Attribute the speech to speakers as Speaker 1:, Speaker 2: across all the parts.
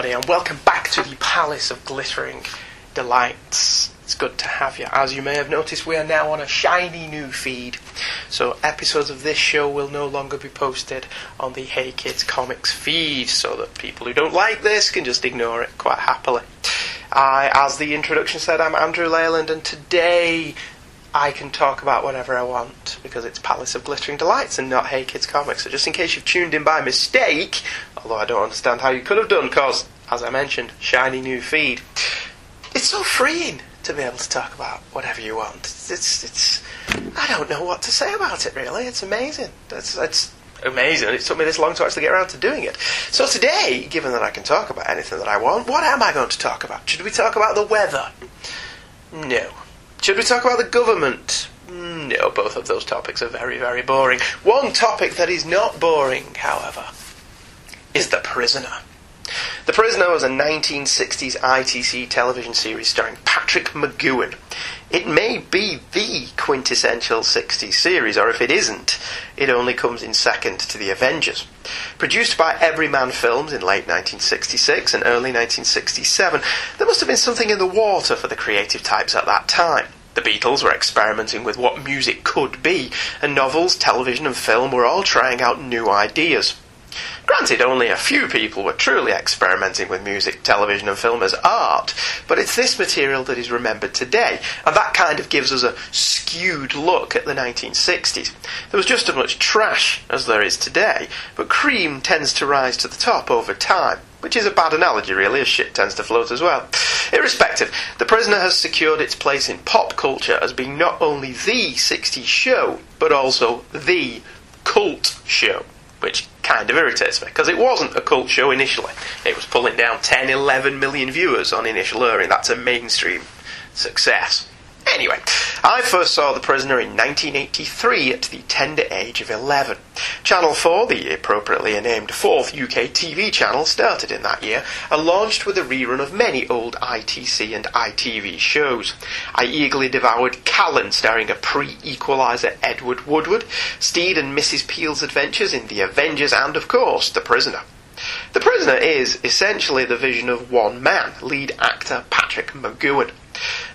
Speaker 1: everybody, and welcome back to the Palace of Glittering Delights. It's good to have you. As you may have noticed, we are now on a shiny new feed. So, episodes of this show will no longer be posted on the Hey Kids Comics feed, so that people who don't like this can just ignore it quite happily. I, as the introduction said, I'm Andrew Leyland, and today I can talk about whatever I want because it's Palace of Glittering Delights and not Hey Kids Comics. So just in case you've tuned in by mistake, although I don't understand how you could have done, because as I mentioned, shiny new feed. It's so freeing to be able to talk about whatever you want. It's, it's, I don't know what to say about it really. It's amazing. It's, it's amazing. It took me this long to actually get around to doing it. So today, given that I can talk about anything that I want, what am I going to talk about? Should we talk about the weather? No. Should we talk about the government? Hmm, no, both of those topics are very, very boring. One topic that is not boring, however, is The Prisoner. The Prisoner was a 1960s ITC television series starring Patrick McGoohan. It may be the quintessential 60s series, or if it isn't, it only comes in second to The Avengers. Produced by Everyman Films in late 1966 and early 1967, there must have been something in the water for the creative types at that time. The Beatles were experimenting with what music could be, and novels, television, and film were all trying out new ideas. Granted, only a few people were truly experimenting with music, television, and film as art, but it's this material that is remembered today, and that kind of gives us a skewed look at the 1960s. There was just as much trash as there is today, but cream tends to rise to the top over time. Which is a bad analogy, really, as shit tends to float as well. Irrespective, The Prisoner has secured its place in pop culture as being not only the 60s show, but also the cult show which kind of irritates me because it wasn't a cult show initially. It was pulling down 10, 11 million viewers on initial airing. That's a mainstream success. Anyway, I first saw The Prisoner in 1983 at the tender age of 11. Channel 4, the appropriately named fourth UK TV channel, started in that year and launched with a rerun of many old ITC and ITV shows. I eagerly devoured Callan, starring a pre-equaliser Edward Woodward, Steed and Mrs. Peel's adventures in The Avengers, and of course, The Prisoner. The Prisoner is essentially the vision of one man, lead actor Patrick McGoohan.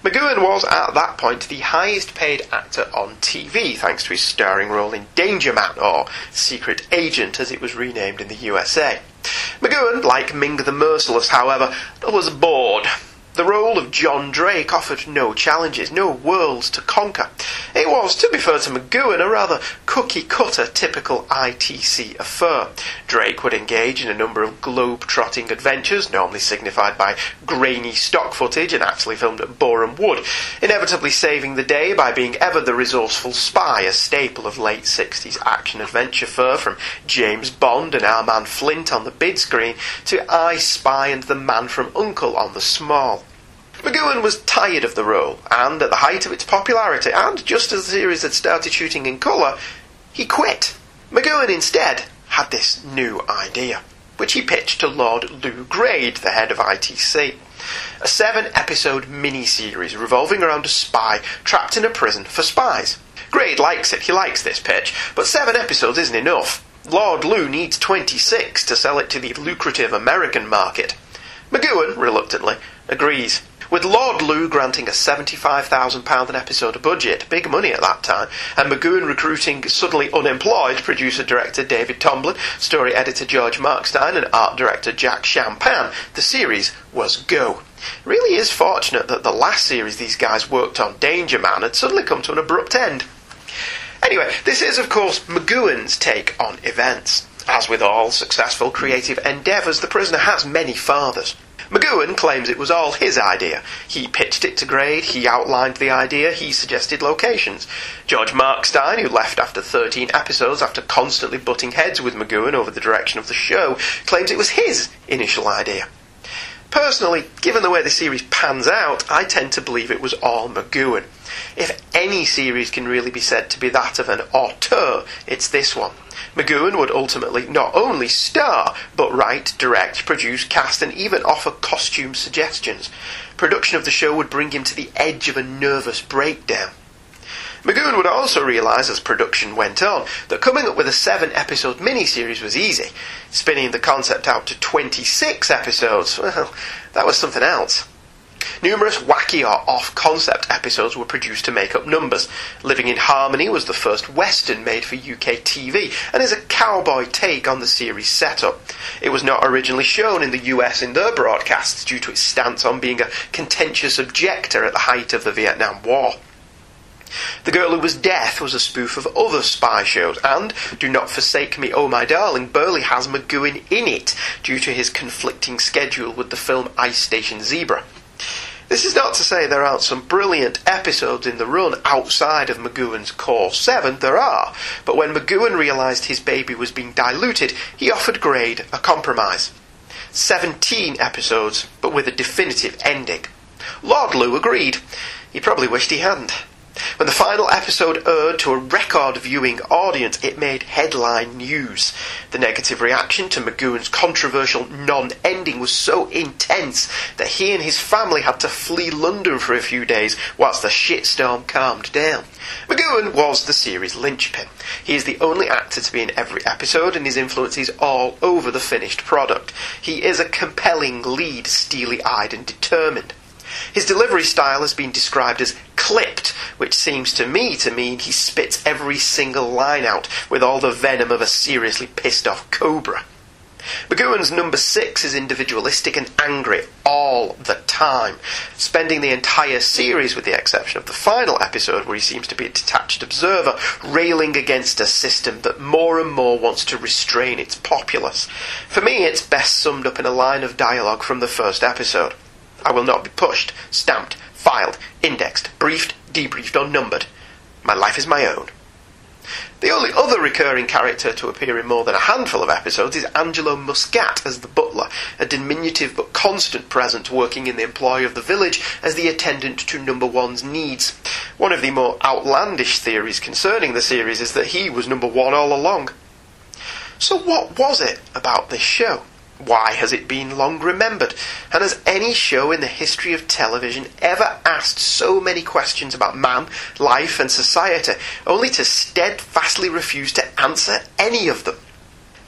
Speaker 1: McGoohan was at that point the highest paid actor on TV, thanks to his starring role in Danger Man, or Secret Agent as it was renamed in the USA. McGoohan, like Ming the Merciless, however, was bored. The role of John Drake offered no challenges, no worlds to conquer. It was, to be fair to McGoohan, a rather cookie cutter typical ITC affair. Drake would engage in a number of globe trotting adventures, normally signified by grainy stock footage and actually filmed at Boreham Wood, inevitably saving the day by being ever the resourceful spy, a staple of late 60s action adventure fare from James Bond and our man Flint on the big screen to I Spy and the Man from Uncle on the small. McGoohan was tired of the role, and at the height of its popularity, and just as the series had started shooting in colour, he quit. McGoohan instead had this new idea, which he pitched to Lord Lou Grade, the head of ITC. A seven episode mini-series revolving around a spy trapped in a prison for spies. Grade likes it, he likes this pitch, but seven episodes isn't enough. Lord Lou needs 26 to sell it to the lucrative American market. McGoohan, reluctantly, agrees. With Lord Lou granting a £75,000 an episode budget, big money at that time, and McGoohan recruiting suddenly unemployed producer director David Tomblin, story editor George Markstein, and art director Jack Shampan, the series was go. Really is fortunate that the last series these guys worked on, Danger Man, had suddenly come to an abrupt end. Anyway, this is, of course, McGoohan's take on events. As with all successful creative endeavours, The Prisoner has many fathers. McGoohan claims it was all his idea. He pitched it to Grade, he outlined the idea, he suggested locations. George Markstein, who left after 13 episodes after constantly butting heads with McGoohan over the direction of the show, claims it was his initial idea. Personally, given the way the series pans out, I tend to believe it was all McGoohan. If any series can really be said to be that of an auteur, it's this one. McGoohan would ultimately not only star, but write, direct, produce, cast, and even offer costume suggestions. Production of the show would bring him to the edge of a nervous breakdown. McGoohan would also realise as production went on that coming up with a seven episode miniseries was easy. Spinning the concept out to 26 episodes, well, that was something else. Numerous wacky or off concept episodes were produced to make up numbers. Living in Harmony was the first Western made for UK TV and is a cowboy take on the series setup. It was not originally shown in the US in their broadcasts due to its stance on being a contentious objector at the height of the Vietnam War. The Girl Who Was Death was a spoof of other spy shows, and Do Not Forsake Me, Oh My Darling Burley has McGoohan in it due to his conflicting schedule with the film Ice Station Zebra. This is not to say there aren't some brilliant episodes in the run outside of McGoohan's core seven, there are, but when McGoohan realised his baby was being diluted, he offered Grade a compromise. 17 episodes, but with a definitive ending. Lord Lou agreed. He probably wished he hadn't. When the final episode aired to a record viewing audience, it made headline news. The negative reaction to McGoohan's controversial non ending was so intense that he and his family had to flee London for a few days whilst the shitstorm calmed down. McGoohan was the series linchpin. He is the only actor to be in every episode, and his influence is all over the finished product. He is a compelling lead, steely eyed and determined. His delivery style has been described as clipped, which seems to me to mean he spits every single line out with all the venom of a seriously pissed off cobra. McGoohan's number six is individualistic and angry all the time, spending the entire series, with the exception of the final episode where he seems to be a detached observer, railing against a system that more and more wants to restrain its populace. For me, it's best summed up in a line of dialogue from the first episode. I will not be pushed, stamped, filed, indexed, briefed, debriefed, or numbered. My life is my own. The only other recurring character to appear in more than a handful of episodes is Angelo Muscat as the butler, a diminutive but constant presence working in the employ of the village as the attendant to number one's needs. One of the more outlandish theories concerning the series is that he was number one all along. So, what was it about this show? Why has it been long remembered? And has any show in the history of television ever asked so many questions about man, life, and society, only to steadfastly refuse to answer any of them?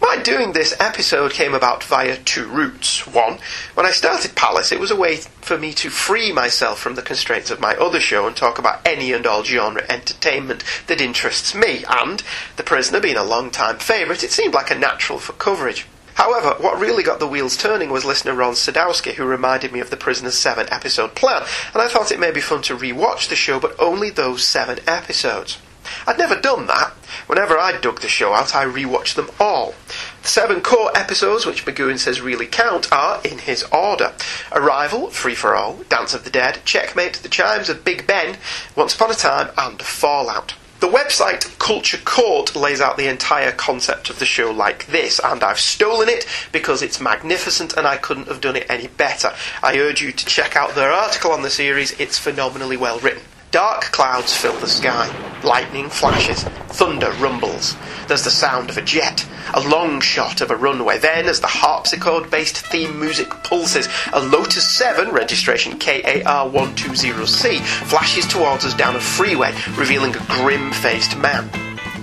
Speaker 1: My doing this episode came about via two routes. One, when I started Palace, it was a way for me to free myself from the constraints of my other show and talk about any and all genre entertainment that interests me, and, The Prisoner being a long-time favourite, it seemed like a natural for coverage. However, what really got the wheels turning was listener Ron Sadowski, who reminded me of the Prisoner's seven episode plan, and I thought it may be fun to re-watch the show, but only those seven episodes. I'd never done that. Whenever I dug the show out, I rewatched them all. The seven core episodes, which McGoohan says really count, are in his order Arrival, Free for All, Dance of the Dead, Checkmate, The Chimes of Big Ben, Once Upon a Time, and Fallout. The website Culture Court lays out the entire concept of the show like this, and I've stolen it because it's magnificent and I couldn't have done it any better. I urge you to check out their article on the series, it's phenomenally well written. Dark clouds fill the sky. Lightning flashes. Thunder rumbles. There's the sound of a jet. A long shot of a runway. Then, as the harpsichord based theme music pulses, a Lotus 7, registration KAR120C, flashes towards us down a freeway, revealing a grim faced man.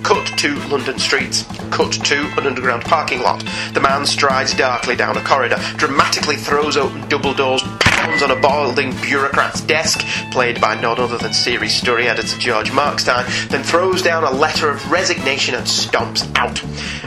Speaker 1: Cut to London streets. Cut to an underground parking lot. The man strides darkly down a corridor, dramatically throws open double doors, pounds on a balding bureaucrat's desk, played by none other than series story editor George Markstein, then throws down a letter of resignation and stomps out.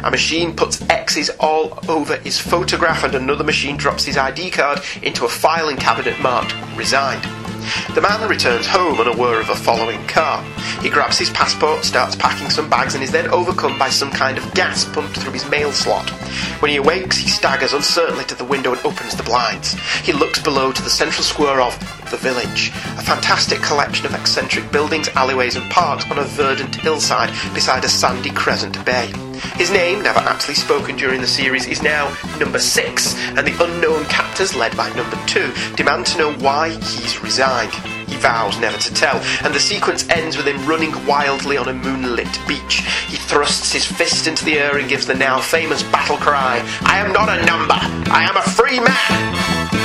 Speaker 1: A machine puts X's all over his photograph, and another machine drops his ID card into a filing cabinet marked Resigned. The man returns home unaware of a following car. He grabs his passport, starts packing some bags, and is then overcome by some kind of gas pumped through his mail slot. When he awakes, he staggers uncertainly to the window and opens the blinds. He looks below to the central square of the village, a fantastic collection of eccentric buildings, alleyways, and parks on a verdant hillside beside a sandy crescent bay. His name, never actually spoken during the series, is now number six, and the unknown captors, led by number two, demand to know why he's resigned. He vows never to tell, and the sequence ends with him running wildly on a moonlit beach. He thrusts his fist into the air and gives the now famous battle cry I am not a number, I am a free man!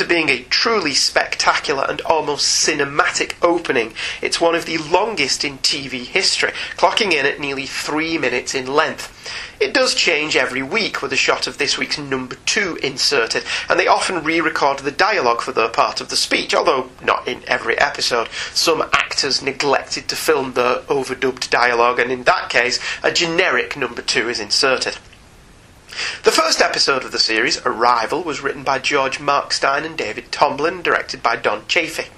Speaker 1: To being a truly spectacular and almost cinematic opening, it's one of the longest in TV history, clocking in at nearly three minutes in length. It does change every week with a shot of this week's number two inserted, and they often re record the dialogue for their part of the speech, although not in every episode. Some actors neglected to film the overdubbed dialogue, and in that case, a generic number two is inserted. The first episode of the series, Arrival, was written by George Markstein and David Tomblin, directed by Don Chaffee.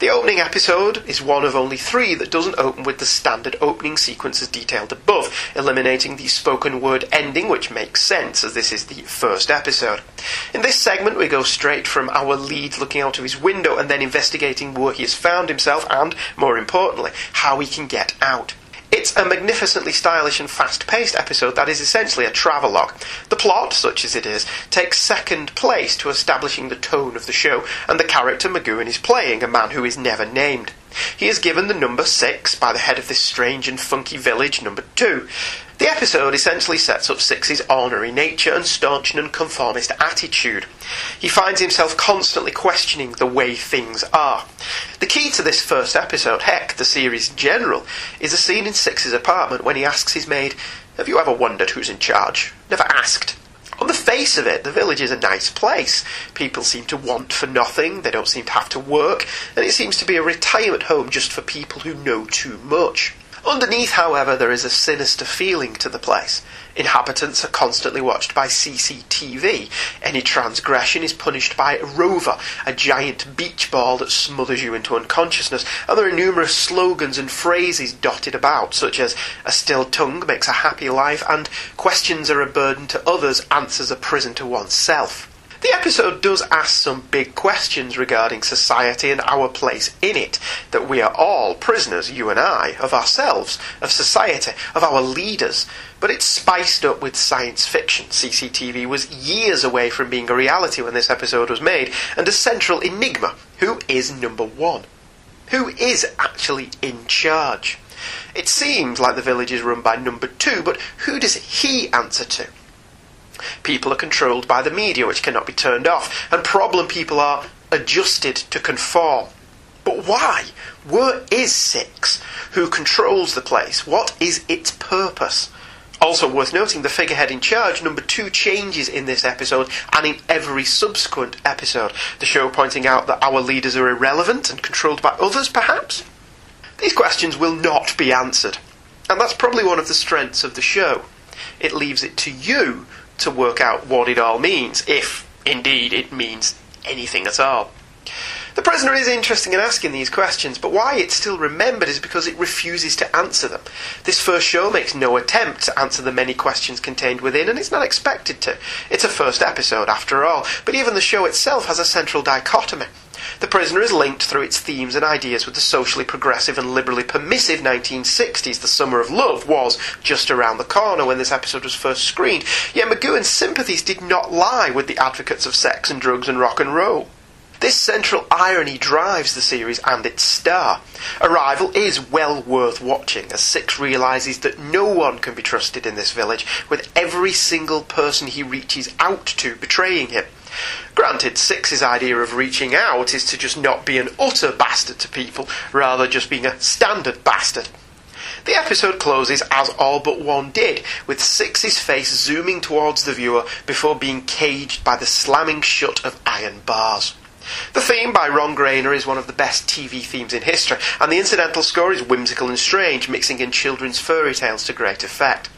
Speaker 1: The opening episode is one of only three that doesn't open with the standard opening sequence as detailed above, eliminating the spoken word ending, which makes sense as this is the first episode. In this segment, we go straight from our lead looking out of his window and then investigating where he has found himself and, more importantly, how he can get out. It's a magnificently stylish and fast paced episode that is essentially a travelogue. The plot, such as it is, takes second place to establishing the tone of the show, and the character McGoohan is playing, a man who is never named. He is given the number six by the head of this strange and funky village, number two. The episode essentially sets up Six's ornery nature and staunch nonconformist attitude. He finds himself constantly questioning the way things are. The key to this first episode, heck, the series in general, is a scene in Six's apartment when he asks his maid, Have you ever wondered who's in charge? Never asked. On the face of it, the village is a nice place. People seem to want for nothing, they don't seem to have to work, and it seems to be a retirement home just for people who know too much. Underneath, however, there is a sinister feeling to the place. Inhabitants are constantly watched by CCTV. Any transgression is punished by a Rover, a giant beach ball that smothers you into unconsciousness. And there are numerous slogans and phrases dotted about, such as a still tongue makes a happy life and questions are a burden to others, answers a prison to oneself. The episode does ask some big questions regarding society and our place in it. That we are all prisoners, you and I, of ourselves, of society, of our leaders. But it's spiced up with science fiction. CCTV was years away from being a reality when this episode was made, and a central enigma who is number one? Who is actually in charge? It seems like the village is run by number two, but who does he answer to? People are controlled by the media, which cannot be turned off, and problem people are adjusted to conform. But why? Where is Six? Who controls the place? What is its purpose? Also worth noting, the figurehead in charge, number two, changes in this episode and in every subsequent episode. The show pointing out that our leaders are irrelevant and controlled by others, perhaps? These questions will not be answered. And that's probably one of the strengths of the show. It leaves it to you to work out what it all means, if indeed it means anything at all. The prisoner is interesting in asking these questions, but why it's still remembered is because it refuses to answer them. This first show makes no attempt to answer the many questions contained within, and it's not expected to. It's a first episode, after all, but even the show itself has a central dichotomy. The Prisoner is linked through its themes and ideas with the socially progressive and liberally permissive 1960s. The Summer of Love was just around the corner when this episode was first screened, yet McGoohan's sympathies did not lie with the advocates of sex and drugs and rock and roll. This central irony drives the series and its star. Arrival is well worth watching as Six realises that no one can be trusted in this village, with every single person he reaches out to betraying him. Granted, Six's idea of reaching out is to just not be an utter bastard to people, rather just being a standard bastard. The episode closes as all but one did, with Six's face zooming towards the viewer before being caged by the slamming shut of iron bars. The theme by Ron Grainer is one of the best TV themes in history, and the incidental score is whimsical and strange, mixing in children's fairy tales to great effect.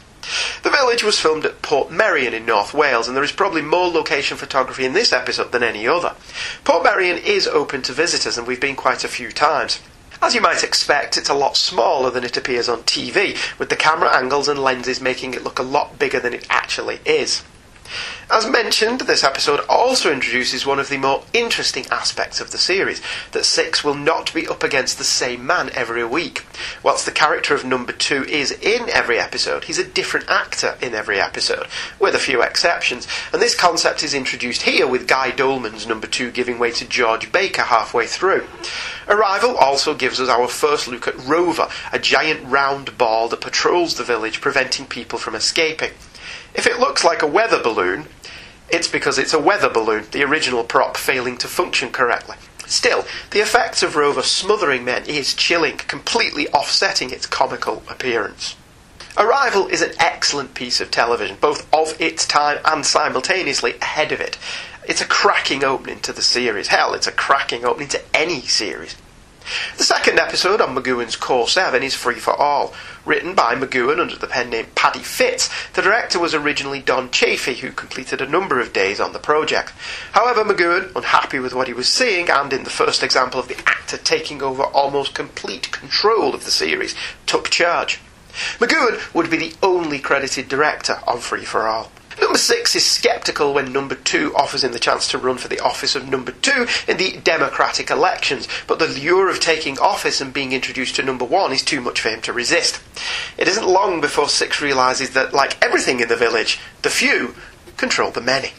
Speaker 1: The village was filmed at Portmeirion in North Wales, and there is probably more location photography in this episode than any other. Portmeirion is open to visitors, and we've been quite a few times. As you might expect, it's a lot smaller than it appears on TV, with the camera angles and lenses making it look a lot bigger than it actually is. As mentioned, this episode also introduces one of the more interesting aspects of the series that Six will not be up against the same man every week. Whilst the character of number two is in every episode, he's a different actor in every episode, with a few exceptions, and this concept is introduced here with Guy Doleman's number two giving way to George Baker halfway through. Arrival also gives us our first look at Rover, a giant round ball that patrols the village, preventing people from escaping. If it looks like a weather balloon, It's because it's a weather balloon, the original prop failing to function correctly. Still, the effect of Rover smothering men is chilling, completely offsetting its comical appearance. Arrival is an excellent piece of television, both of its time and simultaneously ahead of it. It's a cracking opening to the series. Hell, it's a cracking opening to any series. The second episode on McGoohan's Core 7 is Free for All. Written by McGoohan under the pen name Paddy Fitz, the director was originally Don Chaffee, who completed a number of days on the project. However, McGoohan, unhappy with what he was seeing, and in the first example of the actor taking over almost complete control of the series, took charge. McGoohan would be the only credited director on Free for All. Number six is sceptical when number two offers him the chance to run for the office of number two in the democratic elections, but the lure of taking office and being introduced to number one is too much for him to resist. It isn't long before Six realises that, like everything in the village, the few control the many.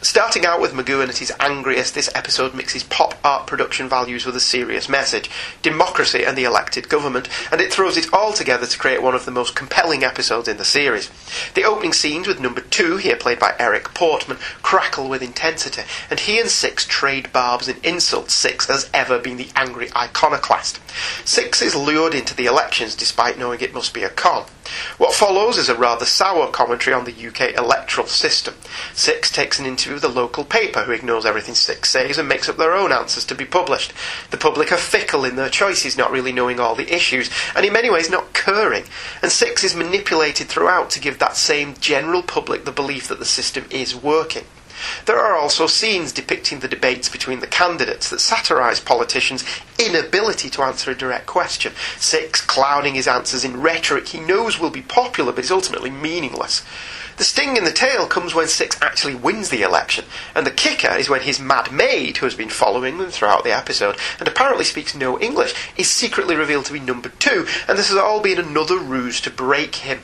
Speaker 1: Starting out with McGoohan at his angriest, this episode mixes pop art production values with a serious message democracy and the elected government, and it throws it all together to create one of the most compelling episodes in the series. The opening scenes with number two, here played by Eric Portman, crackle with intensity, and he and Six trade barbs and insults, Six has ever been the angry iconoclast. Six is lured into the elections despite knowing it must be a con. What follows is a rather sour commentary on the UK electoral system. Six takes an interview with a local paper who ignores everything Six says and makes up their own answers to be published. The public are fickle in their choices, not really knowing all the issues, and in many ways not caring. And Six is manipulated throughout to give that same general public the belief that the system is working. There are also scenes depicting the debates between the candidates that satirise politicians' inability to answer a direct question. Six clouding his answers in rhetoric he knows will be popular but is ultimately meaningless. The sting in the tail comes when Six actually wins the election, and the kicker is when his mad maid, who has been following them throughout the episode and apparently speaks no English, is secretly revealed to be number two, and this has all been another ruse to break him.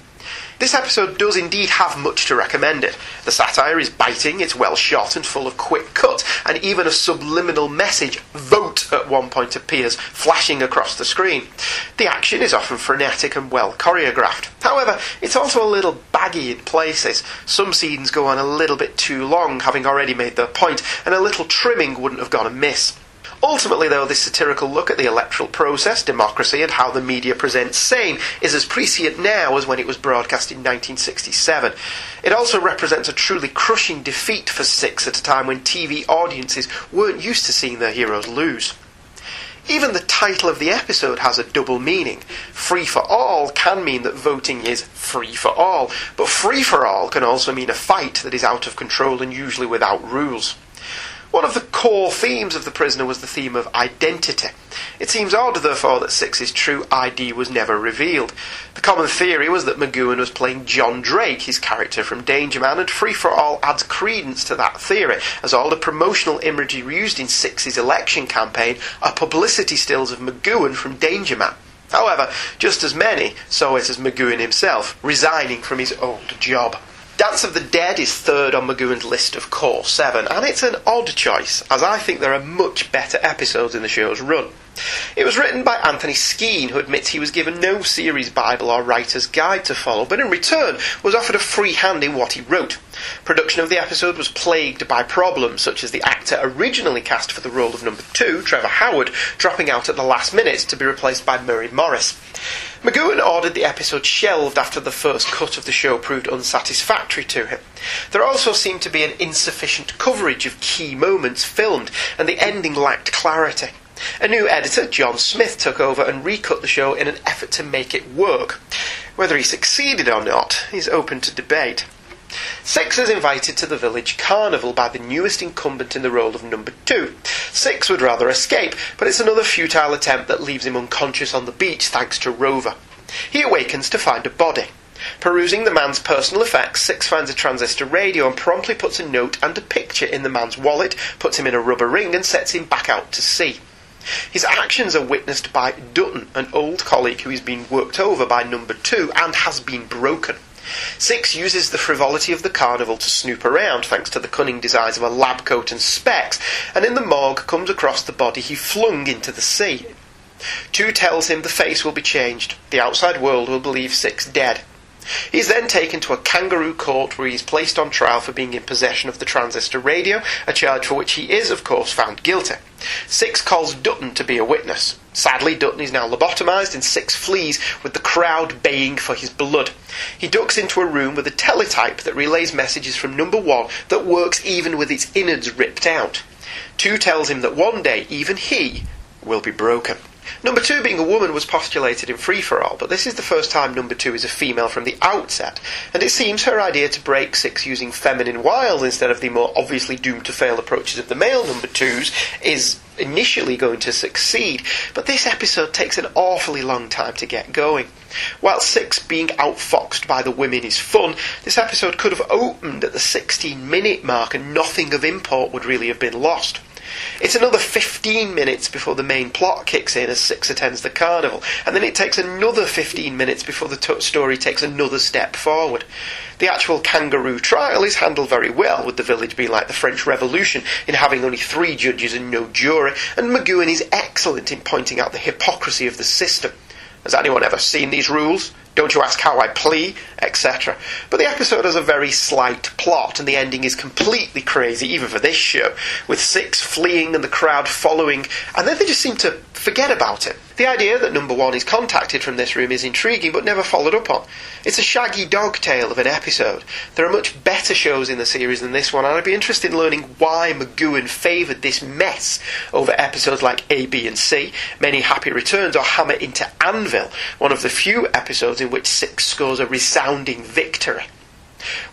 Speaker 1: This episode does indeed have much to recommend it. The satire is biting, it's well shot and full of quick cut, and even a subliminal message, vote, at one point appears, flashing across the screen. The action is often frenetic and well choreographed. However, it's also a little baggy in places. Some scenes go on a little bit too long, having already made their point, and a little trimming wouldn't have gone amiss. Ultimately, though, this satirical look at the electoral process, democracy, and how the media presents same is as prescient now as when it was broadcast in 1967. It also represents a truly crushing defeat for Six at a time when TV audiences weren't used to seeing their heroes lose. Even the title of the episode has a double meaning. Free for all can mean that voting is free for all, but free for all can also mean a fight that is out of control and usually without rules. One of the core themes of The Prisoner was the theme of identity. It seems odd, therefore, that Six's true ID was never revealed. The common theory was that McGoohan was playing John Drake, his character from Danger Man, and Free for All adds credence to that theory, as all the promotional imagery used in Six's election campaign are publicity stills of McGoohan from Danger Man. However, just as many saw it as McGoohan himself, resigning from his old job. Dance of the Dead is third on McGoohan's list of core seven, and it's an odd choice, as I think there are much better episodes in the show's run. It was written by Anthony Skene, who admits he was given no series Bible or writer's guide to follow, but in return was offered a free hand in what he wrote. Production of the episode was plagued by problems, such as the actor originally cast for the role of number two, Trevor Howard, dropping out at the last minute to be replaced by Mary Morris. McGoohan ordered the episode shelved after the first cut of the show proved unsatisfactory to him. There also seemed to be an insufficient coverage of key moments filmed, and the ending lacked clarity. A new editor, John Smith, took over and recut the show in an effort to make it work. Whether he succeeded or not is open to debate. Six is invited to the village carnival by the newest incumbent in the role of number two. Six would rather escape, but it's another futile attempt that leaves him unconscious on the beach thanks to Rover. He awakens to find a body. Perusing the man's personal effects, Six finds a transistor radio and promptly puts a note and a picture in the man's wallet, puts him in a rubber ring, and sets him back out to sea. His actions are witnessed by Dutton, an old colleague who is being worked over by number two and has been broken. Six uses the frivolity of the carnival to snoop around, thanks to the cunning designs of a lab coat and specs, and in the morgue comes across the body he flung into the sea. Two tells him the face will be changed. The outside world will believe Six dead. He is then taken to a kangaroo court where he is placed on trial for being in possession of the transistor radio, a charge for which he is, of course, found guilty. Six calls Dutton to be a witness. Sadly, Dutton is now lobotomized and Six flees with the crowd baying for his blood. He ducks into a room with a teletype that relays messages from number one that works even with its innards ripped out. Two tells him that one day even he will be broken. Number two being a woman was postulated in Free for All, but this is the first time number two is a female from the outset, and it seems her idea to break six using feminine wiles instead of the more obviously doomed to fail approaches of the male number twos is initially going to succeed, but this episode takes an awfully long time to get going. While Six being outfoxed by the women is fun, this episode could have opened at the 16 minute mark and nothing of import would really have been lost. It's another 15 minutes before the main plot kicks in as Six attends the carnival, and then it takes another 15 minutes before the t- story takes another step forward. The actual kangaroo trial is handled very well, with the village being like the French Revolution in having only three judges and no jury, and McGoohan is excellent in pointing out the hypocrisy of the system. Has anyone ever seen these rules? Don't you ask how I plea, etc. But the episode has a very slight plot, and the ending is completely crazy, even for this show, with Six fleeing and the crowd following, and then they just seem to forget about it. The idea that number one is contacted from this room is intriguing, but never followed up on. It's a shaggy dog tale of an episode. There are much better shows in the series than this one, and I'd be interested in learning why McGoohan favoured this mess over episodes like A, B, and C, Many Happy Returns, or Hammer into Anvil, one of the few episodes in which Six scores a resounding victory.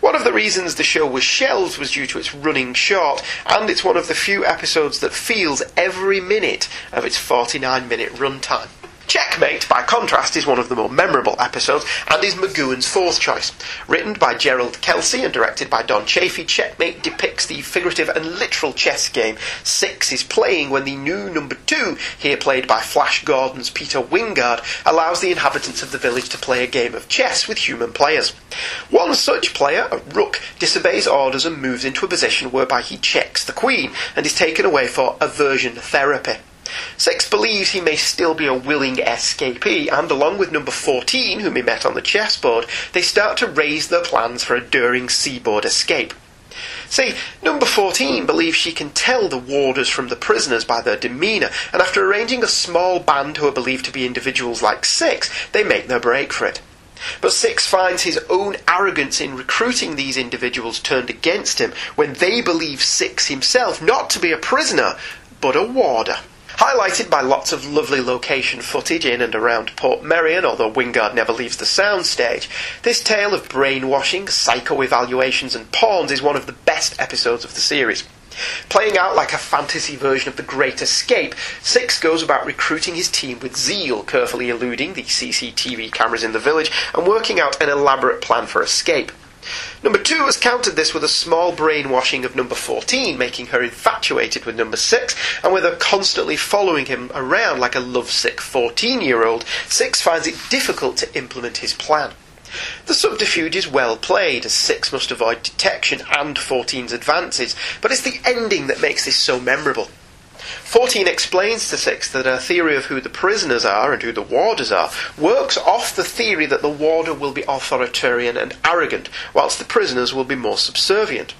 Speaker 1: One of the reasons the show was shelved was due to its running short, and it's one of the few episodes that feels every minute of its 49 minute runtime. Checkmate, by contrast, is one of the more memorable episodes and is McGoohan's fourth choice. Written by Gerald Kelsey and directed by Don Chaffee, Checkmate depicts the figurative and literal chess game Six is playing when the new number two, here played by Flash Gordon's Peter Wyngarde, allows the inhabitants of the village to play a game of chess with human players. One such player, a rook, disobeys orders and moves into a position whereby he checks the queen and is taken away for aversion therapy. Six believes he may still be a willing escapee, and along with number 14, whom he met on the chessboard, they start to raise their plans for a daring seaboard escape. See, number 14 believes she can tell the warders from the prisoners by their demeanour, and after arranging a small band who are believed to be individuals like Six, they make their break for it. But Six finds his own arrogance in recruiting these individuals turned against him when they believe Six himself not to be a prisoner, but a warder. Highlighted by lots of lovely location footage in and around Portmeirion, although Wyngarde never leaves the soundstage, this tale of brainwashing, psycho-evaluations and pawns is one of the best episodes of the series. Playing out like a fantasy version of The Great Escape, Six goes about recruiting his team with zeal, carefully eluding the CCTV cameras in the village and working out an elaborate plan for escape. Number two has countered this with a small brainwashing of number 14, making her infatuated with number 6, and with her constantly following him around like a lovesick 14 year old, 6 finds it difficult to implement his plan. The subterfuge is well played, as 6 must avoid detection and 14's advances, but it's the ending that makes this so memorable. 14 explains to 6 that her theory of who the prisoners are and who the warders are works off the theory that the warder will be authoritarian and arrogant, whilst the prisoners will be more subservient.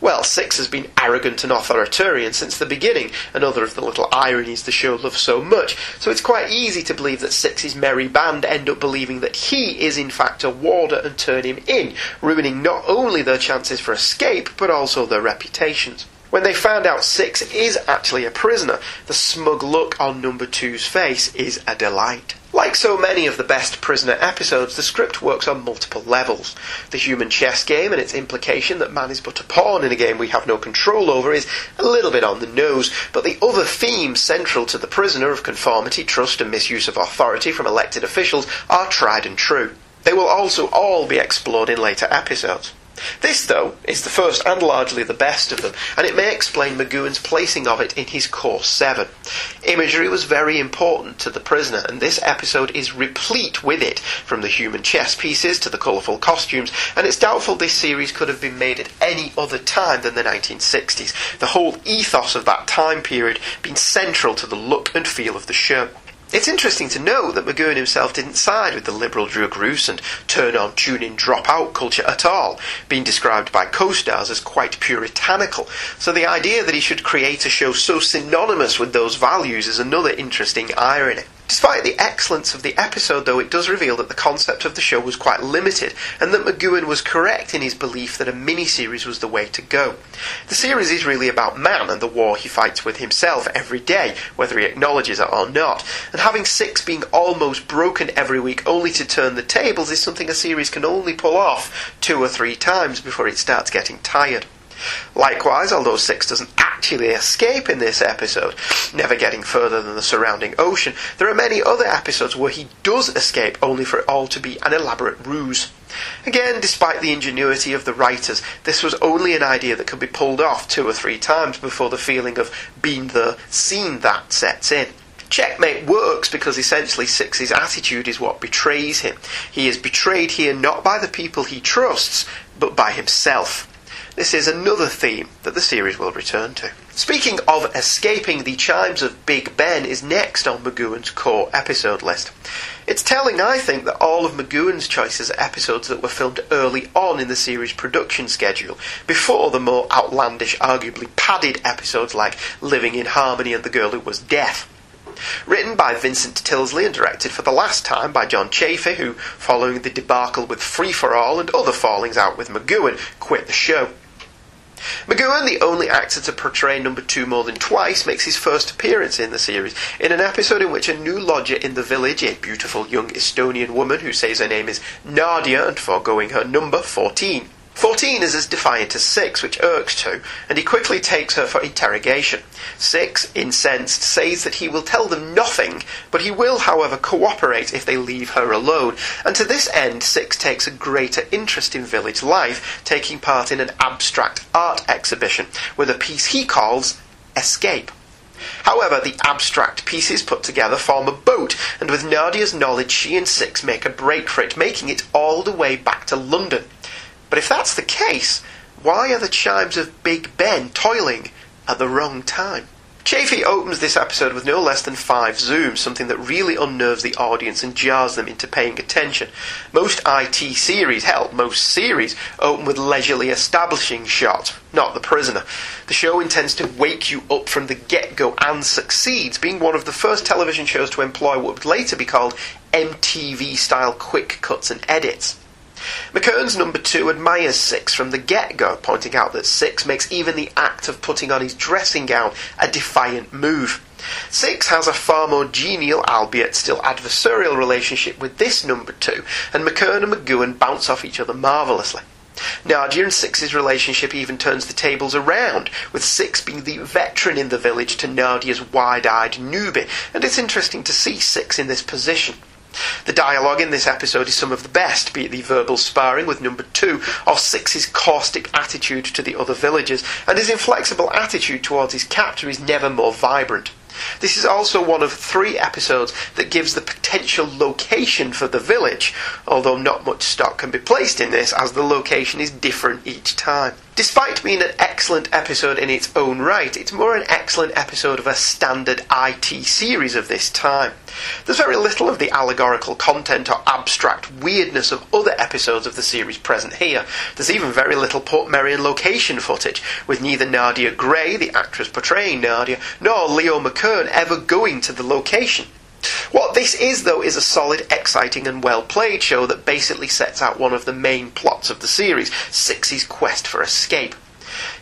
Speaker 1: Well, Six has been arrogant and authoritarian since the beginning, another of the little ironies the show loves so much, so it's quite easy to believe that Six's merry band end up believing that he is in fact a warder and turn him in, ruining not only their chances for escape, but also their reputations. When they found out Six is actually a prisoner, the smug look on number two's face is a delight. Like so many of the best prisoner episodes, the script works on multiple levels. The human chess game and its implication that man is but a pawn in a game we have no control over is a little bit on the nose, but the other themes central to the prisoner of conformity, trust, and misuse of authority from elected officials are tried and true. They will also all be explored in later episodes. This, though, is the first and largely the best of them, and it may explain McGoohan's placing of it in his Course 7. Imagery was very important to the prisoner, and this episode is replete with it, from the human chess pieces to the colourful costumes, and it's doubtful this series could have been made at any other time than the 1960s, the whole ethos of that time period being central to the look and feel of the show. It's interesting to note that McGoohan himself didn't side with the liberal drug ruse and turn on, tune in, drop out culture at all, being described by co stars as quite puritanical. So the idea that he should create a show so synonymous with those values is another interesting irony. Despite the excellence of the episode, though, it does reveal that the concept of the show was quite limited, and that McGoohan was correct in his belief that a mini-series was the way to go. The series is really about man and the war he fights with himself every day, whether he acknowledges it or not, and having six being almost broken every week only to turn the tables is something a series can only pull off two or three times before it starts getting tired. Likewise, although Six doesn't actually escape in this episode, never getting further than the surrounding ocean, there are many other episodes where he does escape only for it all to be an elaborate ruse. Again, despite the ingenuity of the writers, this was only an idea that could be pulled off two or three times before the feeling of being the seen that sets in. Checkmate works because essentially Six's attitude is what betrays him. He is betrayed here not by the people he trusts, but by himself. This is another theme that the series will return to. Speaking of escaping, the chimes of Big Ben is next on McGoohan's core episode list. It's telling, I think, that all of McGoohan's choices are episodes that were filmed early on in the series' production schedule, before the more outlandish, arguably padded episodes like Living in Harmony and The Girl Who Was Deaf. Written by Vincent Tilsley and directed for the last time by John Chaffee, who, following the debacle with Free for All and other fallings out with McGoohan, quit the show. McGoohan, the only actor to portray number two more than twice, makes his first appearance in the series in an episode in which a new lodger in the village, a beautiful young Estonian woman who says her name is Nadia and foregoing her number 14, 14 is as defiant as 6, which irks 2, and he quickly takes her for interrogation. 6, incensed, says that he will tell them nothing, but he will, however, cooperate if they leave her alone, and to this end 6 takes a greater interest in village life, taking part in an abstract art exhibition with a piece he calls Escape. However, the abstract pieces put together form a boat, and with Nadia's knowledge, she and Six make a break for it, making it all the way back to London. But if that's the case, why are the chimes of Big Ben toiling at the wrong time? Chaffee opens this episode with no less than five zooms, something that really unnerves the audience and jars them into paying attention. Most IT series, hell, most series, open with leisurely establishing shots, not The Prisoner. The show intends to wake you up from the get go and succeeds, being one of the first television shows to employ what would later be called MTV style quick cuts and edits. McKern's number two admires Six from the get go, pointing out that Six makes even the act of putting on his dressing gown a defiant move. Six has a far more genial, albeit still adversarial, relationship with this number two, and McKern and McGoohan bounce off each other marvellously. Nadia and Six's relationship even turns the tables around, with Six being the veteran in the village to Nadia's wide eyed newbie, and it's interesting to see Six in this position. The dialogue in this episode is some of the best, be it the verbal sparring with number two, or Six's caustic attitude to the other villagers, and his inflexible attitude towards his captor is never more vibrant. This is also one of three episodes that gives the potential location for the village, although not much stock can be placed in this as the location is different each time. Despite being an excellent episode in its own right, it's more an excellent episode of a standard IT series of this time. There's very little of the allegorical content or abstract weirdness of other episodes of the series present here. There's even very little Portmeirion location footage, with neither Nadia Gray, the actress portraying Nadia, nor Leo McKern ever going to the location. What this is, though, is a solid, exciting, and well played show that basically sets out one of the main plots of the series Six's quest for escape.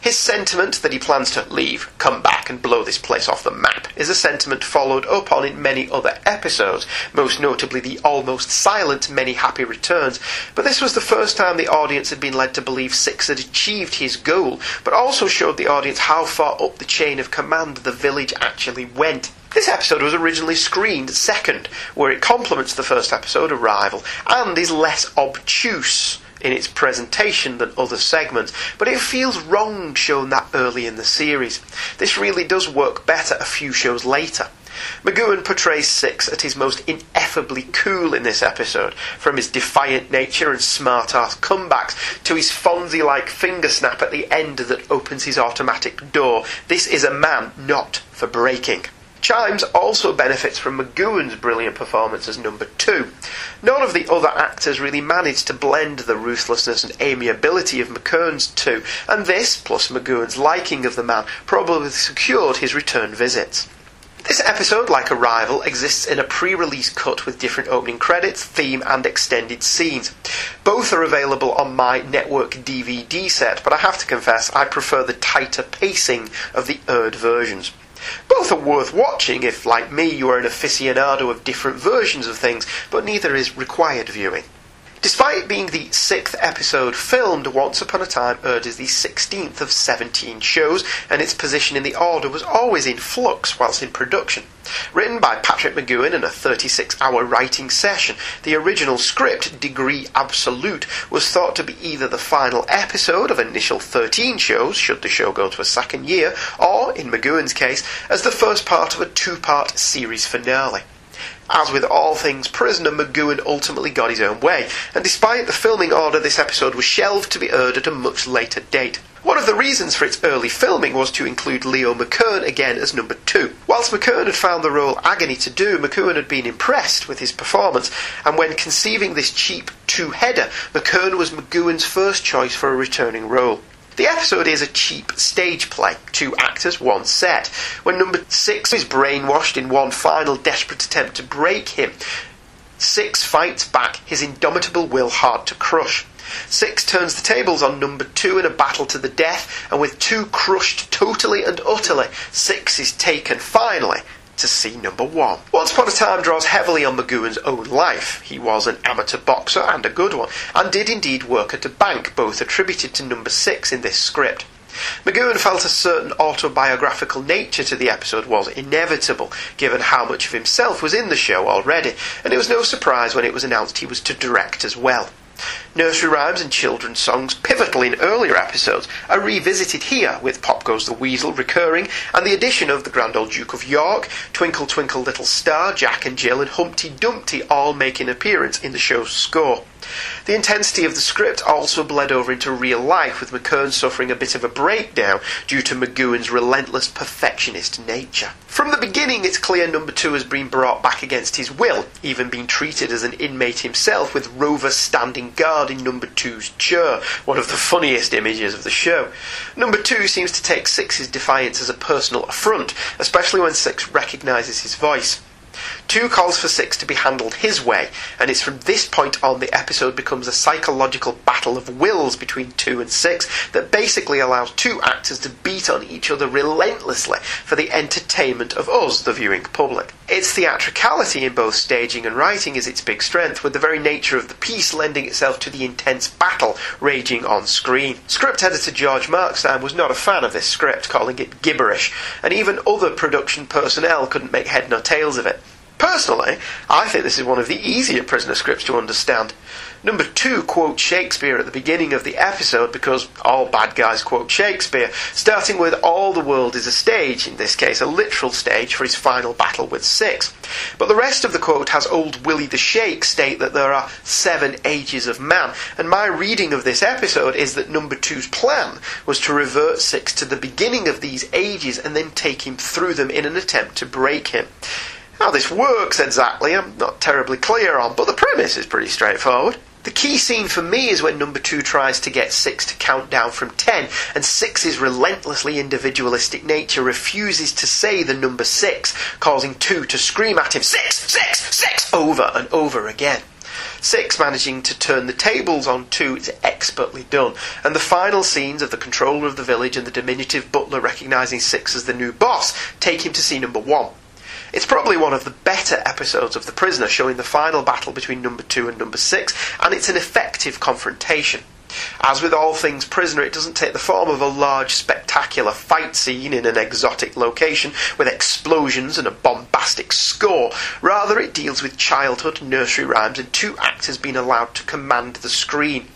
Speaker 1: His sentiment that he plans to leave, come back, and blow this place off the map is a sentiment followed up on in many other episodes, most notably the almost silent Many Happy Returns. But this was the first time the audience had been led to believe Six had achieved his goal, but also showed the audience how far up the chain of command the village actually went. This episode was originally screened second, where it complements the first episode, Arrival, and is less obtuse in its presentation than other segments, but it feels wrong shown that early in the series. This really does work better a few shows later. McGoohan portrays Six at his most ineffably cool in this episode, from his defiant nature and smart ass comebacks to his Fonzie like finger snap at the end that opens his automatic door. This is a man not for breaking. Chimes also benefits from McGowan's brilliant performance as number two. None of the other actors really managed to blend the ruthlessness and amiability of McKern's two, and this, plus McGoohan's liking of the man, probably secured his return visits. This episode, like Arrival, exists in a pre release cut with different opening credits, theme, and extended scenes. Both are available on my network DVD set, but I have to confess I prefer the tighter pacing of the Erd versions. Both are worth watching if, like me, you are an aficionado of different versions of things, but neither is required viewing. Despite being the sixth episode filmed, Once Upon a Time is the 16th of 17 shows, and its position in the order was always in flux whilst in production. Written by Patrick McGoohan in a 36 hour writing session, the original script, Degree Absolute, was thought to be either the final episode of initial 13 shows, should the show go to a second year, or, in McGoohan's case, as the first part of a two part series finale. As with all things Prisoner, McGoohan ultimately got his own way, and despite the filming order, this episode was shelved to be aired at a much later date. One of the reasons for its early filming was to include Leo McKern again as number two. Whilst McKern had found the role agony to do, McGoohan had been impressed with his performance, and when conceiving this cheap two-header, McKern was McGoohan's first choice for a returning role. The episode is a cheap stage play, two actors, one set. When number six is brainwashed in one final desperate attempt to break him, six fights back, his indomitable will hard to crush. Six turns the tables on number two in a battle to the death, and with two crushed totally and utterly, six is taken finally to see number one. Once Upon a Time draws heavily on McGoohan's own life. He was an amateur boxer and a good one, and did indeed work at a bank, both attributed to number six in this script. McGoohan felt a certain autobiographical nature to the episode was inevitable, given how much of himself was in the show already, and it was no surprise when it was announced he was to direct as well. Nursery rhymes and children's songs, pivotal in earlier episodes, are revisited here, with Pop Goes the Weasel recurring, and the addition of the Grand Old Duke of York, Twinkle Twinkle Little Star, Jack and Jill, and Humpty Dumpty all make an appearance in the show's score. The intensity of the script also bled over into real life, with McKern suffering a bit of a breakdown due to McGoohan's relentless perfectionist nature. From the beginning, it's clear number two has been brought back against his will, even being treated as an inmate himself, with Rover standing guard in number two's chair, one of the funniest images of the show. Number two seems to take Six's defiance as a personal affront, especially when Six recognises his voice. Two calls for Six to be handled his way, and it's from this point on the episode becomes a psychological battle of wills between Two and Six that basically allows two actors to beat on each other relentlessly for the entertainment of us, the viewing public. Its theatricality in both staging and writing is its big strength, with the very nature of the piece lending itself to the intense battle raging on screen. Script editor George Markstein was not a fan of this script, calling it gibberish, and even other production personnel couldn't make head nor tails of it. Personally, I think this is one of the easier prisoner scripts to understand. Number two quotes Shakespeare at the beginning of the episode because all bad guys quote Shakespeare, starting with All the world is a stage, in this case a literal stage for his final battle with Six. But the rest of the quote has old Willie the Shake state that there are seven ages of man, and my reading of this episode is that number two's plan was to revert Six to the beginning of these ages and then take him through them in an attempt to break him. How this works exactly, I'm not terribly clear on, but the premise is pretty straightforward. The key scene for me is when number two tries to get six to count down from ten, and six's relentlessly individualistic nature refuses to say the number six, causing two to scream at him, Six, six, six, over and over again. Six managing to turn the tables on two is expertly done, and the final scenes of the controller of the village and the diminutive butler recognising Six as the new boss take him to see number one. It's probably one of the better episodes of The Prisoner, showing the final battle between number two and number six, and it's an effective confrontation. As with all things Prisoner, it doesn't take the form of a large, spectacular fight scene in an exotic location with explosions and a bombastic score. Rather, it deals with childhood, nursery rhymes, and two actors being allowed to command the screen.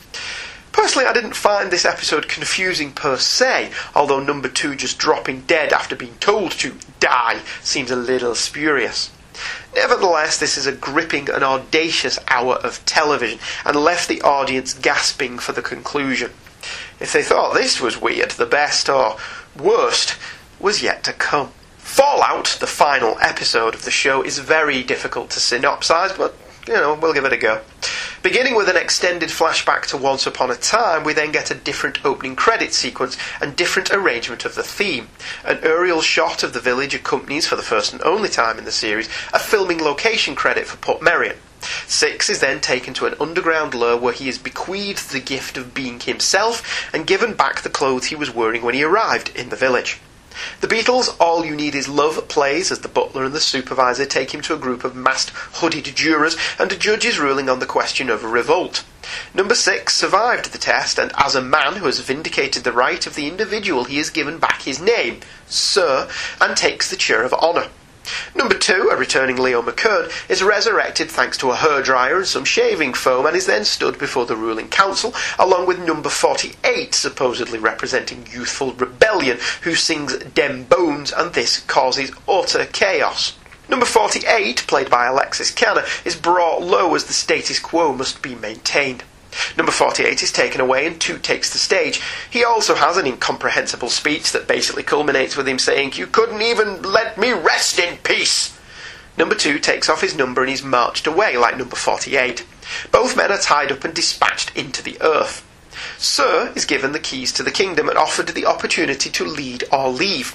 Speaker 1: Personally, I didn't find this episode confusing per se, although number two just dropping dead after being told to die seems a little spurious. Nevertheless, this is a gripping and audacious hour of television and left the audience gasping for the conclusion. If they thought this was weird, the best or worst was yet to come. Fallout, the final episode of the show, is very difficult to synopsize, but you know, we'll give it a go. Beginning with an extended flashback to Once Upon a Time, we then get a different opening credit sequence and different arrangement of the theme. An aerial shot of the village accompanies, for the first and only time in the series, a filming location credit for Portmeirion. Six is then taken to an underground lair where he is bequeathed the gift of being himself and given back the clothes he was wearing when he arrived in the village. The Beatles' All You Need Is Love plays as the butler and the supervisor take him to a group of masked, hooded jurors and a judge is ruling on the question of a revolt. Number six survived the test, and as a man who has vindicated the right of the individual, he is given back his name, Sir, and takes the chair of honour. Number two, a returning Leo McKern, is resurrected thanks to a hairdryer and some shaving foam and is then stood before the ruling council, along with number 48, supposedly representing youthful rebellion, who sings Dem Bones, and this causes utter chaos. Number 48, played by Alexis Kanner, is brought low as the status quo must be maintained. Number 48 is taken away and Toot takes the stage. He also has an incomprehensible speech that basically culminates with him saying, You couldn't even let me rest in peace. Number 2 takes off his number and is marched away like number 48. Both men are tied up and dispatched into the earth. Sir is given the keys to the kingdom and offered the opportunity to lead or leave.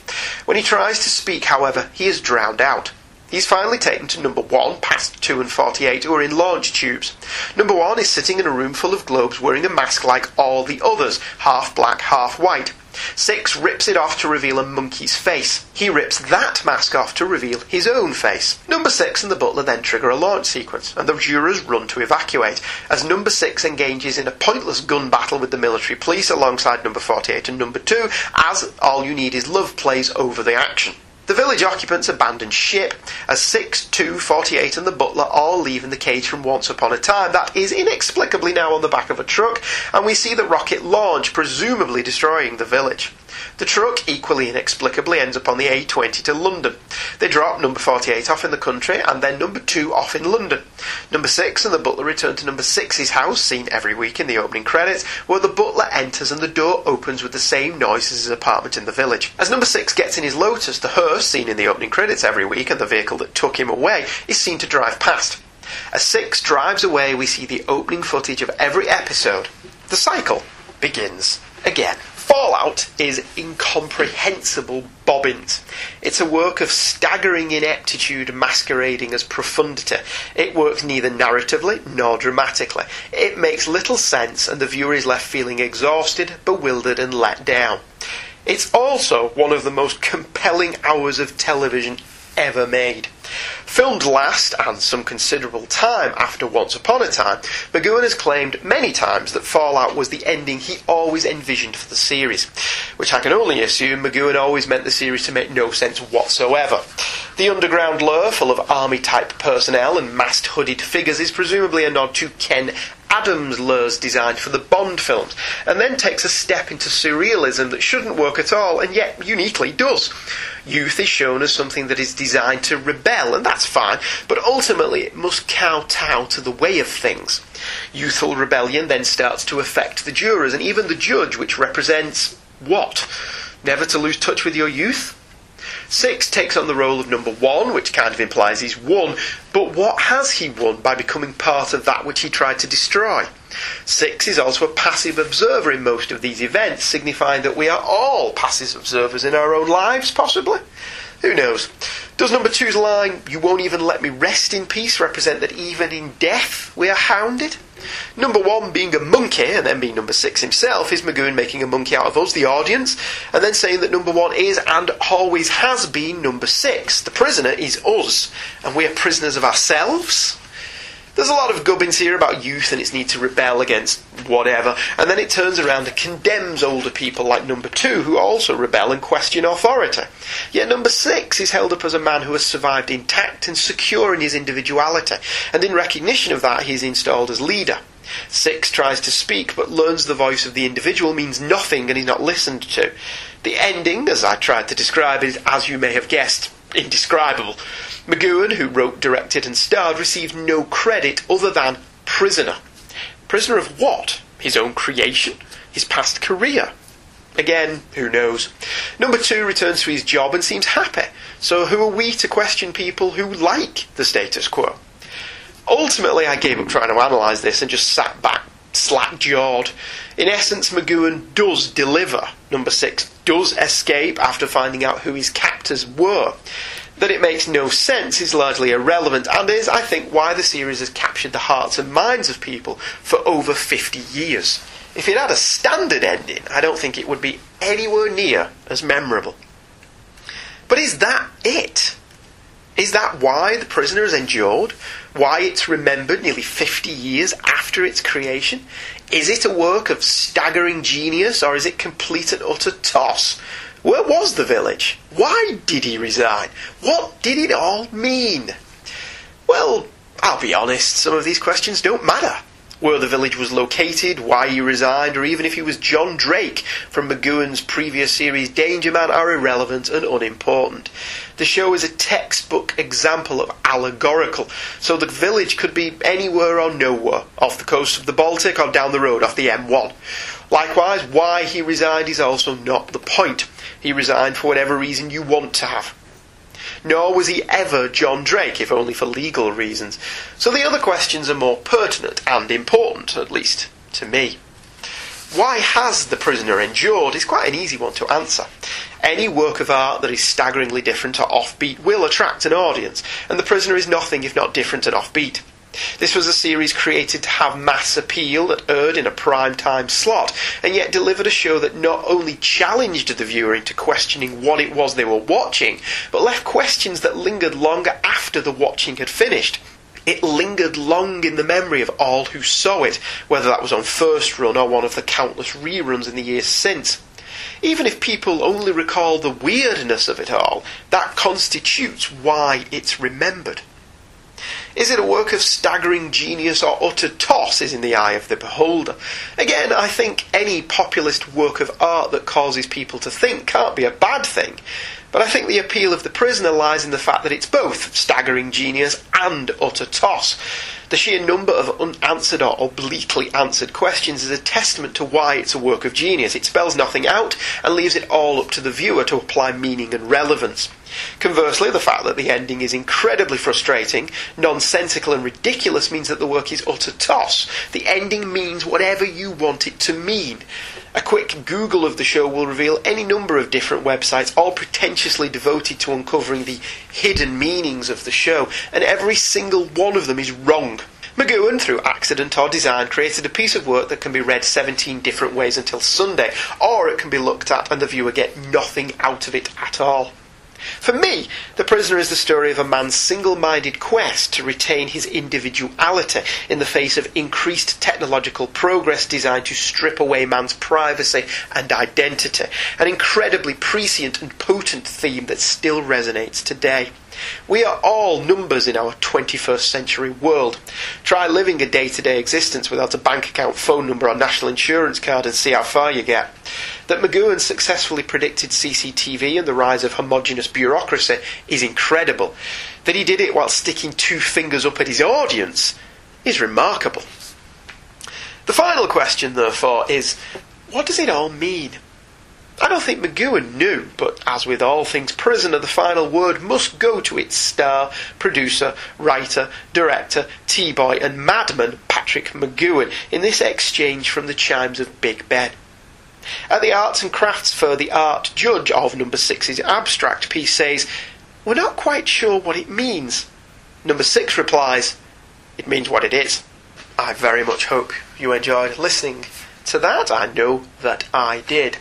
Speaker 1: When he tries to speak, however, he is drowned out. He's finally taken to number one, past two and 48, who are in launch tubes. Number one is sitting in a room full of globes wearing a mask like all the others, half black, half white. Six rips it off to reveal a monkey's face. He rips that mask off to reveal his own face. Number six and the butler then trigger a launch sequence, and the jurors run to evacuate, as number six engages in a pointless gun battle with the military police alongside number 48 and number two, as All You Need Is Love plays over the action. The village occupants abandon ship as 6, 2, 48 and the butler all leave in the cage from Once Upon a Time that is inexplicably now on the back of a truck and we see the rocket launch, presumably destroying the village. The truck, equally inexplicably, ends up on the A20 to London. They drop number 48 off in the country and then number 2 off in London. Number 6 and the butler return to number 6's house, seen every week in the opening credits, where the butler enters and the door opens with the same noise as his apartment in the village. As number 6 gets in his Lotus, the hearse, seen in the opening credits every week, and the vehicle that took him away, is seen to drive past. As 6 drives away, we see the opening footage of every episode. The cycle begins again. Fallout is incomprehensible bobbins. It's a work of staggering ineptitude masquerading as profundity. It works neither narratively nor dramatically. It makes little sense, and the viewer is left feeling exhausted, bewildered, and let down. It's also one of the most compelling hours of television ever made. Filmed last, and some considerable time after Once Upon a Time, McGoohan has claimed many times that Fallout was the ending he always envisioned for the series, which I can only assume McGoohan always meant the series to make no sense whatsoever. The underground lure, full of army type personnel and masked hooded figures, is presumably a nod to Ken Adams' lures designed for the Bond films, and then takes a step into surrealism that shouldn't work at all, and yet uniquely does. Youth is shown as something that is designed to rebel, and that's fine, but ultimately it must kowtow to the way of things. Youthful rebellion then starts to affect the jurors, and even the judge, which represents what? Never to lose touch with your youth? Six takes on the role of number one, which kind of implies he's won, but what has he won by becoming part of that which he tried to destroy? Six is also a passive observer in most of these events, signifying that we are all passive observers in our own lives, possibly. Who knows? Does number two's line, you won't even let me rest in peace, represent that even in death we are hounded? Number one being a monkey, and then being number six himself, is McGoohan making a monkey out of us, the audience, and then saying that number one is and always has been number six. The prisoner is us, and we are prisoners of ourselves? There's a lot of gubbins here about youth and its need to rebel against whatever, and then it turns around and condemns older people like number two, who also rebel and question authority. Yet number six is held up as a man who has survived intact and secure in his individuality, and in recognition of that, he is installed as leader. Six tries to speak, but learns the voice of the individual means nothing and is not listened to. The ending, as I tried to describe, is, as you may have guessed, indescribable. McGoohan, who wrote, directed, and starred, received no credit other than prisoner. Prisoner of what? His own creation? His past career? Again, who knows? Number two returns to his job and seems happy. So who are we to question people who like the status quo? Ultimately, I gave up trying to analyse this and just sat back, slack jawed. In essence, McGoohan does deliver. Number six does escape after finding out who his captors were. That it makes no sense is largely irrelevant and is, I think, why the series has captured the hearts and minds of people for over 50 years. If it had a standard ending, I don't think it would be anywhere near as memorable. But is that it? Is that why The Prisoner is endured? Why it's remembered nearly 50 years after its creation? Is it a work of staggering genius or is it complete and utter toss? Where was the village? Why did he resign? What did it all mean? Well, I'll be honest, some of these questions don't matter. Where the village was located, why he resigned, or even if he was John Drake from McGoohan's previous series Danger Man are irrelevant and unimportant. The show is a textbook example of allegorical, so the village could be anywhere or nowhere, off the coast of the Baltic or down the road off the M1. Likewise, why he resigned is also not the point. He resigned for whatever reason you want to have. Nor was he ever John Drake, if only for legal reasons. So the other questions are more pertinent and important, at least to me. Why has the prisoner endured is quite an easy one to answer. Any work of art that is staggeringly different or offbeat will attract an audience, and the prisoner is nothing if not different and offbeat. This was a series created to have mass appeal that aired in a prime time slot, and yet delivered a show that not only challenged the viewer into questioning what it was they were watching, but left questions that lingered longer after the watching had finished. It lingered long in the memory of all who saw it, whether that was on first run or one of the countless reruns in the years since. Even if people only recall the weirdness of it all, that constitutes why it's remembered. Is it a work of staggering genius or utter toss is in the eye of the beholder? Again, I think any populist work of art that causes people to think can't be a bad thing. But I think the appeal of The Prisoner lies in the fact that it's both staggering genius and utter toss. The sheer number of unanswered or obliquely answered questions is a testament to why it's a work of genius. It spells nothing out and leaves it all up to the viewer to apply meaning and relevance. Conversely, the fact that the ending is incredibly frustrating, nonsensical, and ridiculous means that the work is utter toss. The ending means whatever you want it to mean. A quick Google of the show will reveal any number of different websites, all pretentiously devoted to uncovering the hidden meanings of the show, and every single one of them is wrong. McGoohan, through accident or design, created a piece of work that can be read 17 different ways until Sunday, or it can be looked at and the viewer get nothing out of it at all. For me, The Prisoner is the story of a man's single minded quest to retain his individuality in the face of increased technological progress designed to strip away man's privacy and identity. An incredibly prescient and potent theme that still resonates today. We are all numbers in our 21st century world. Try living a day to day existence without a bank account, phone number, or national insurance card and see how far you get. That McGoohan successfully predicted CCTV and the rise of homogenous bureaucracy is incredible. That he did it while sticking two fingers up at his audience is remarkable. The final question, therefore, is what does it all mean? I don't think McGoohan knew, but as with all things prisoner, the final word must go to its star, producer, writer, director, T-boy, and madman Patrick McGoohan in this exchange from the chimes of Big Ben. At the Arts and Crafts Fair, the art judge of Number Six's abstract piece says, We're not quite sure what it means. Number Six replies, It means what it is. I very much hope you enjoyed listening to that. I know that I did.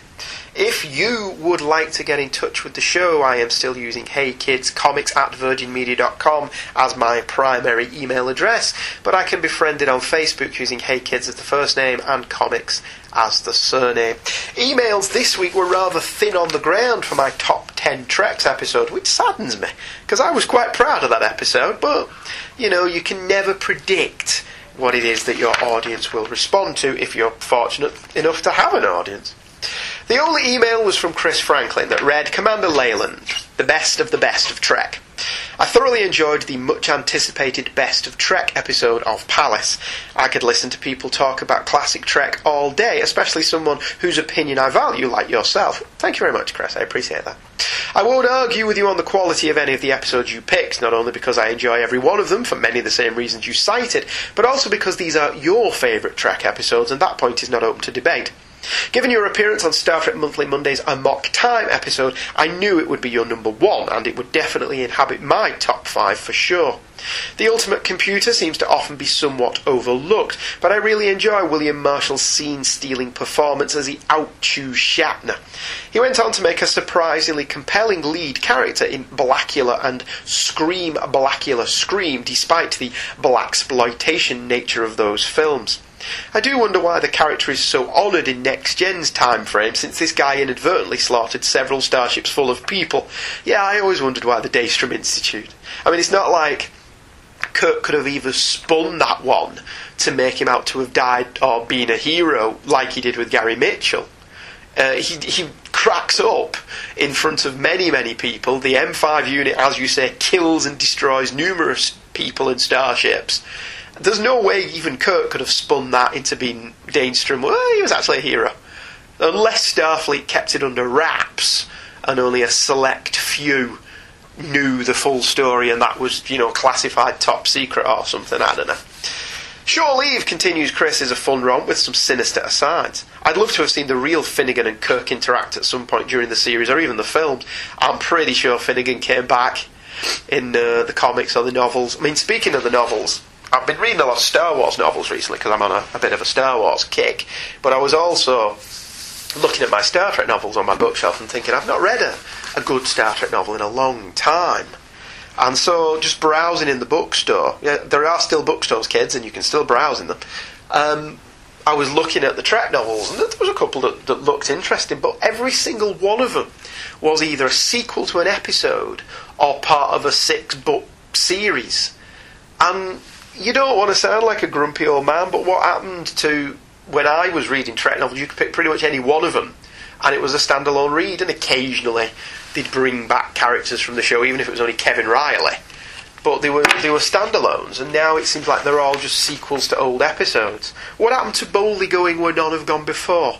Speaker 1: If you would like to get in touch with the show, I am still using heykidscomics at virginmedia.com as my primary email address, but I can be friended on Facebook using heykids as the first name and comics as the surname. Emails this week were rather thin on the ground for my top 10 Treks episode, which saddens me, because I was quite proud of that episode, but, you know, you can never predict what it is that your audience will respond to if you're fortunate enough to have an audience. The only email was from Chris Franklin that read Commander Leyland. the best of the best of Trek. I thoroughly enjoyed the much anticipated Best of Trek episode of Palace. I could listen to people talk about classic Trek all day, especially someone whose opinion I value, like yourself. Thank you very much, Chris. I appreciate that. I won't argue with you on the quality of any of the episodes you picked, not only because I enjoy every one of them for many of the same reasons you cited, but also because these are your favourite Trek episodes, and that point is not open to debate. Given your appearance on Star Trek Monthly Monday's Amok Time episode, I knew it would be your number one, and it would definitely inhabit my top five for sure. The Ultimate Computer seems to often be somewhat overlooked, but I really enjoy William Marshall's scene stealing performance as he outchews Shatner. He went on to make a surprisingly compelling lead character in Blacula and Scream Blacula Scream, despite the blaxploitation nature of those films. I do wonder why the character is so honoured in Next Gen's time frame, since this guy inadvertently slaughtered several starships full of people. Yeah, I always wondered why the Daystrom Institute. I mean, it's not like Kirk could have either spun that one to make him out to have died or been a hero, like he did with Gary Mitchell. Uh, he, he cracks up in front of many, many people. The M5 unit, as you say, kills and destroys numerous people and starships. There's no way even Kirk could have spun that into being Daystrom. Well, he was actually a hero. Unless Starfleet kept it under wraps and only a select few knew the full story and that was, you know, classified top secret or something, I don't know. Shore Leave continues Chris is a fun romp with some sinister asides. I'd love to have seen the real Finnegan and Kirk interact at some point during the series or even the films. I'm pretty sure Finnegan came back in uh, the comics or the novels. I mean, speaking of the novels, I've been reading a lot of Star Wars novels recently because I'm on a, a bit of a Star Wars kick, but I was also looking at my Star Trek novels on my bookshelf and thinking I've not read a, a good Star Trek novel in a long time. And so, just browsing in the bookstore, yeah, there are still bookstores, kids, and you can still browse in them. Um, I was looking at the Trek novels, and there was a couple that, that looked interesting, but every single one of them was either a sequel to an episode or part of a six book series. And you don't want to sound like a grumpy old man, but what happened to when I was reading Trek novels, you could pick pretty much any one of them, and it was a standalone read, and occasionally they'd bring back characters from the show, even if it was only Kevin Riley. But they were they were standalones, and now it seems like they're all just sequels to old episodes. What happened to boldly going where none have gone before?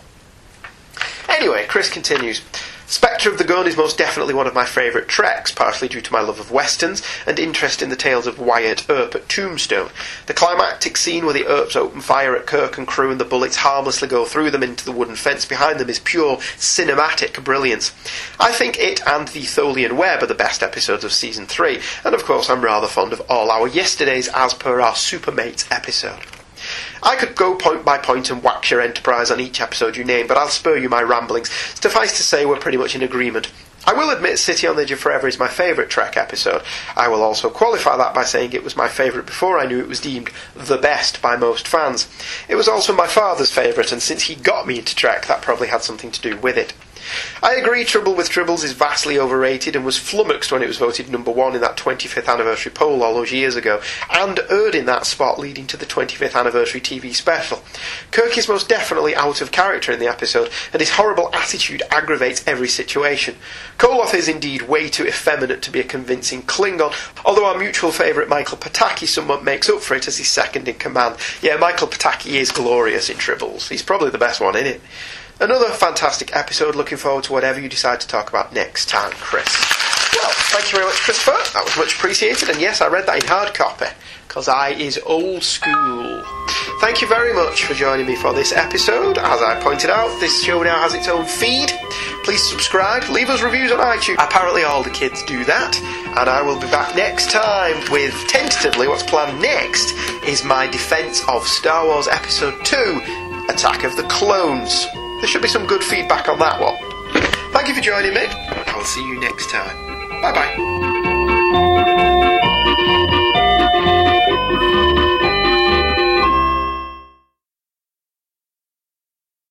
Speaker 1: Anyway, Chris continues. Spectre of the Gun is most definitely one of my favourite treks, partially due to my love of westerns and interest in the tales of Wyatt Earp at Tombstone. The climactic scene where the Earps open fire at Kirk and crew and the bullets harmlessly go through them into the wooden fence behind them is pure cinematic brilliance. I think it and the Tholian Web are the best episodes of season 3, and of course I'm rather fond of all our yesterdays as per our Supermates episode. I could go point by point and wax your enterprise on each episode you name, but I'll spare you my ramblings. Suffice to say, we're pretty much in agreement. I will admit City on the Edge of Forever is my favourite Trek episode. I will also qualify that by saying it was my favourite before I knew it was deemed the best by most fans. It was also my father's favourite, and since he got me into Trek, that probably had something to do with it. I agree Trouble with Tribbles is vastly overrated and was flummoxed when it was voted number one in that 25th anniversary poll all those years ago, and erred in that spot leading to the 25th anniversary TV special. Kirk is most definitely out of character in the episode, and his horrible attitude aggravates every situation. Koloth is indeed way too effeminate to be a convincing Klingon, although our mutual favourite Michael Pataki somewhat makes up for it as his second in command. Yeah, Michael Pataki is glorious in Tribbles. He's probably the best one in it. Another fantastic episode. Looking forward to whatever you decide to talk about next time, Chris. Well, thank you very much, Christopher. That was much appreciated. And yes, I read that in hard copy because I is old school. Thank you very much for joining me for this episode. As I pointed out, this show now has its own feed. Please subscribe, leave us reviews on iTunes. Apparently, all the kids do that. And I will be back next time with tentatively what's planned next is my defense of Star Wars Episode 2 Attack of the Clones. There should be some good feedback on that one. Thank you for joining me. I will see you next time. Bye bye.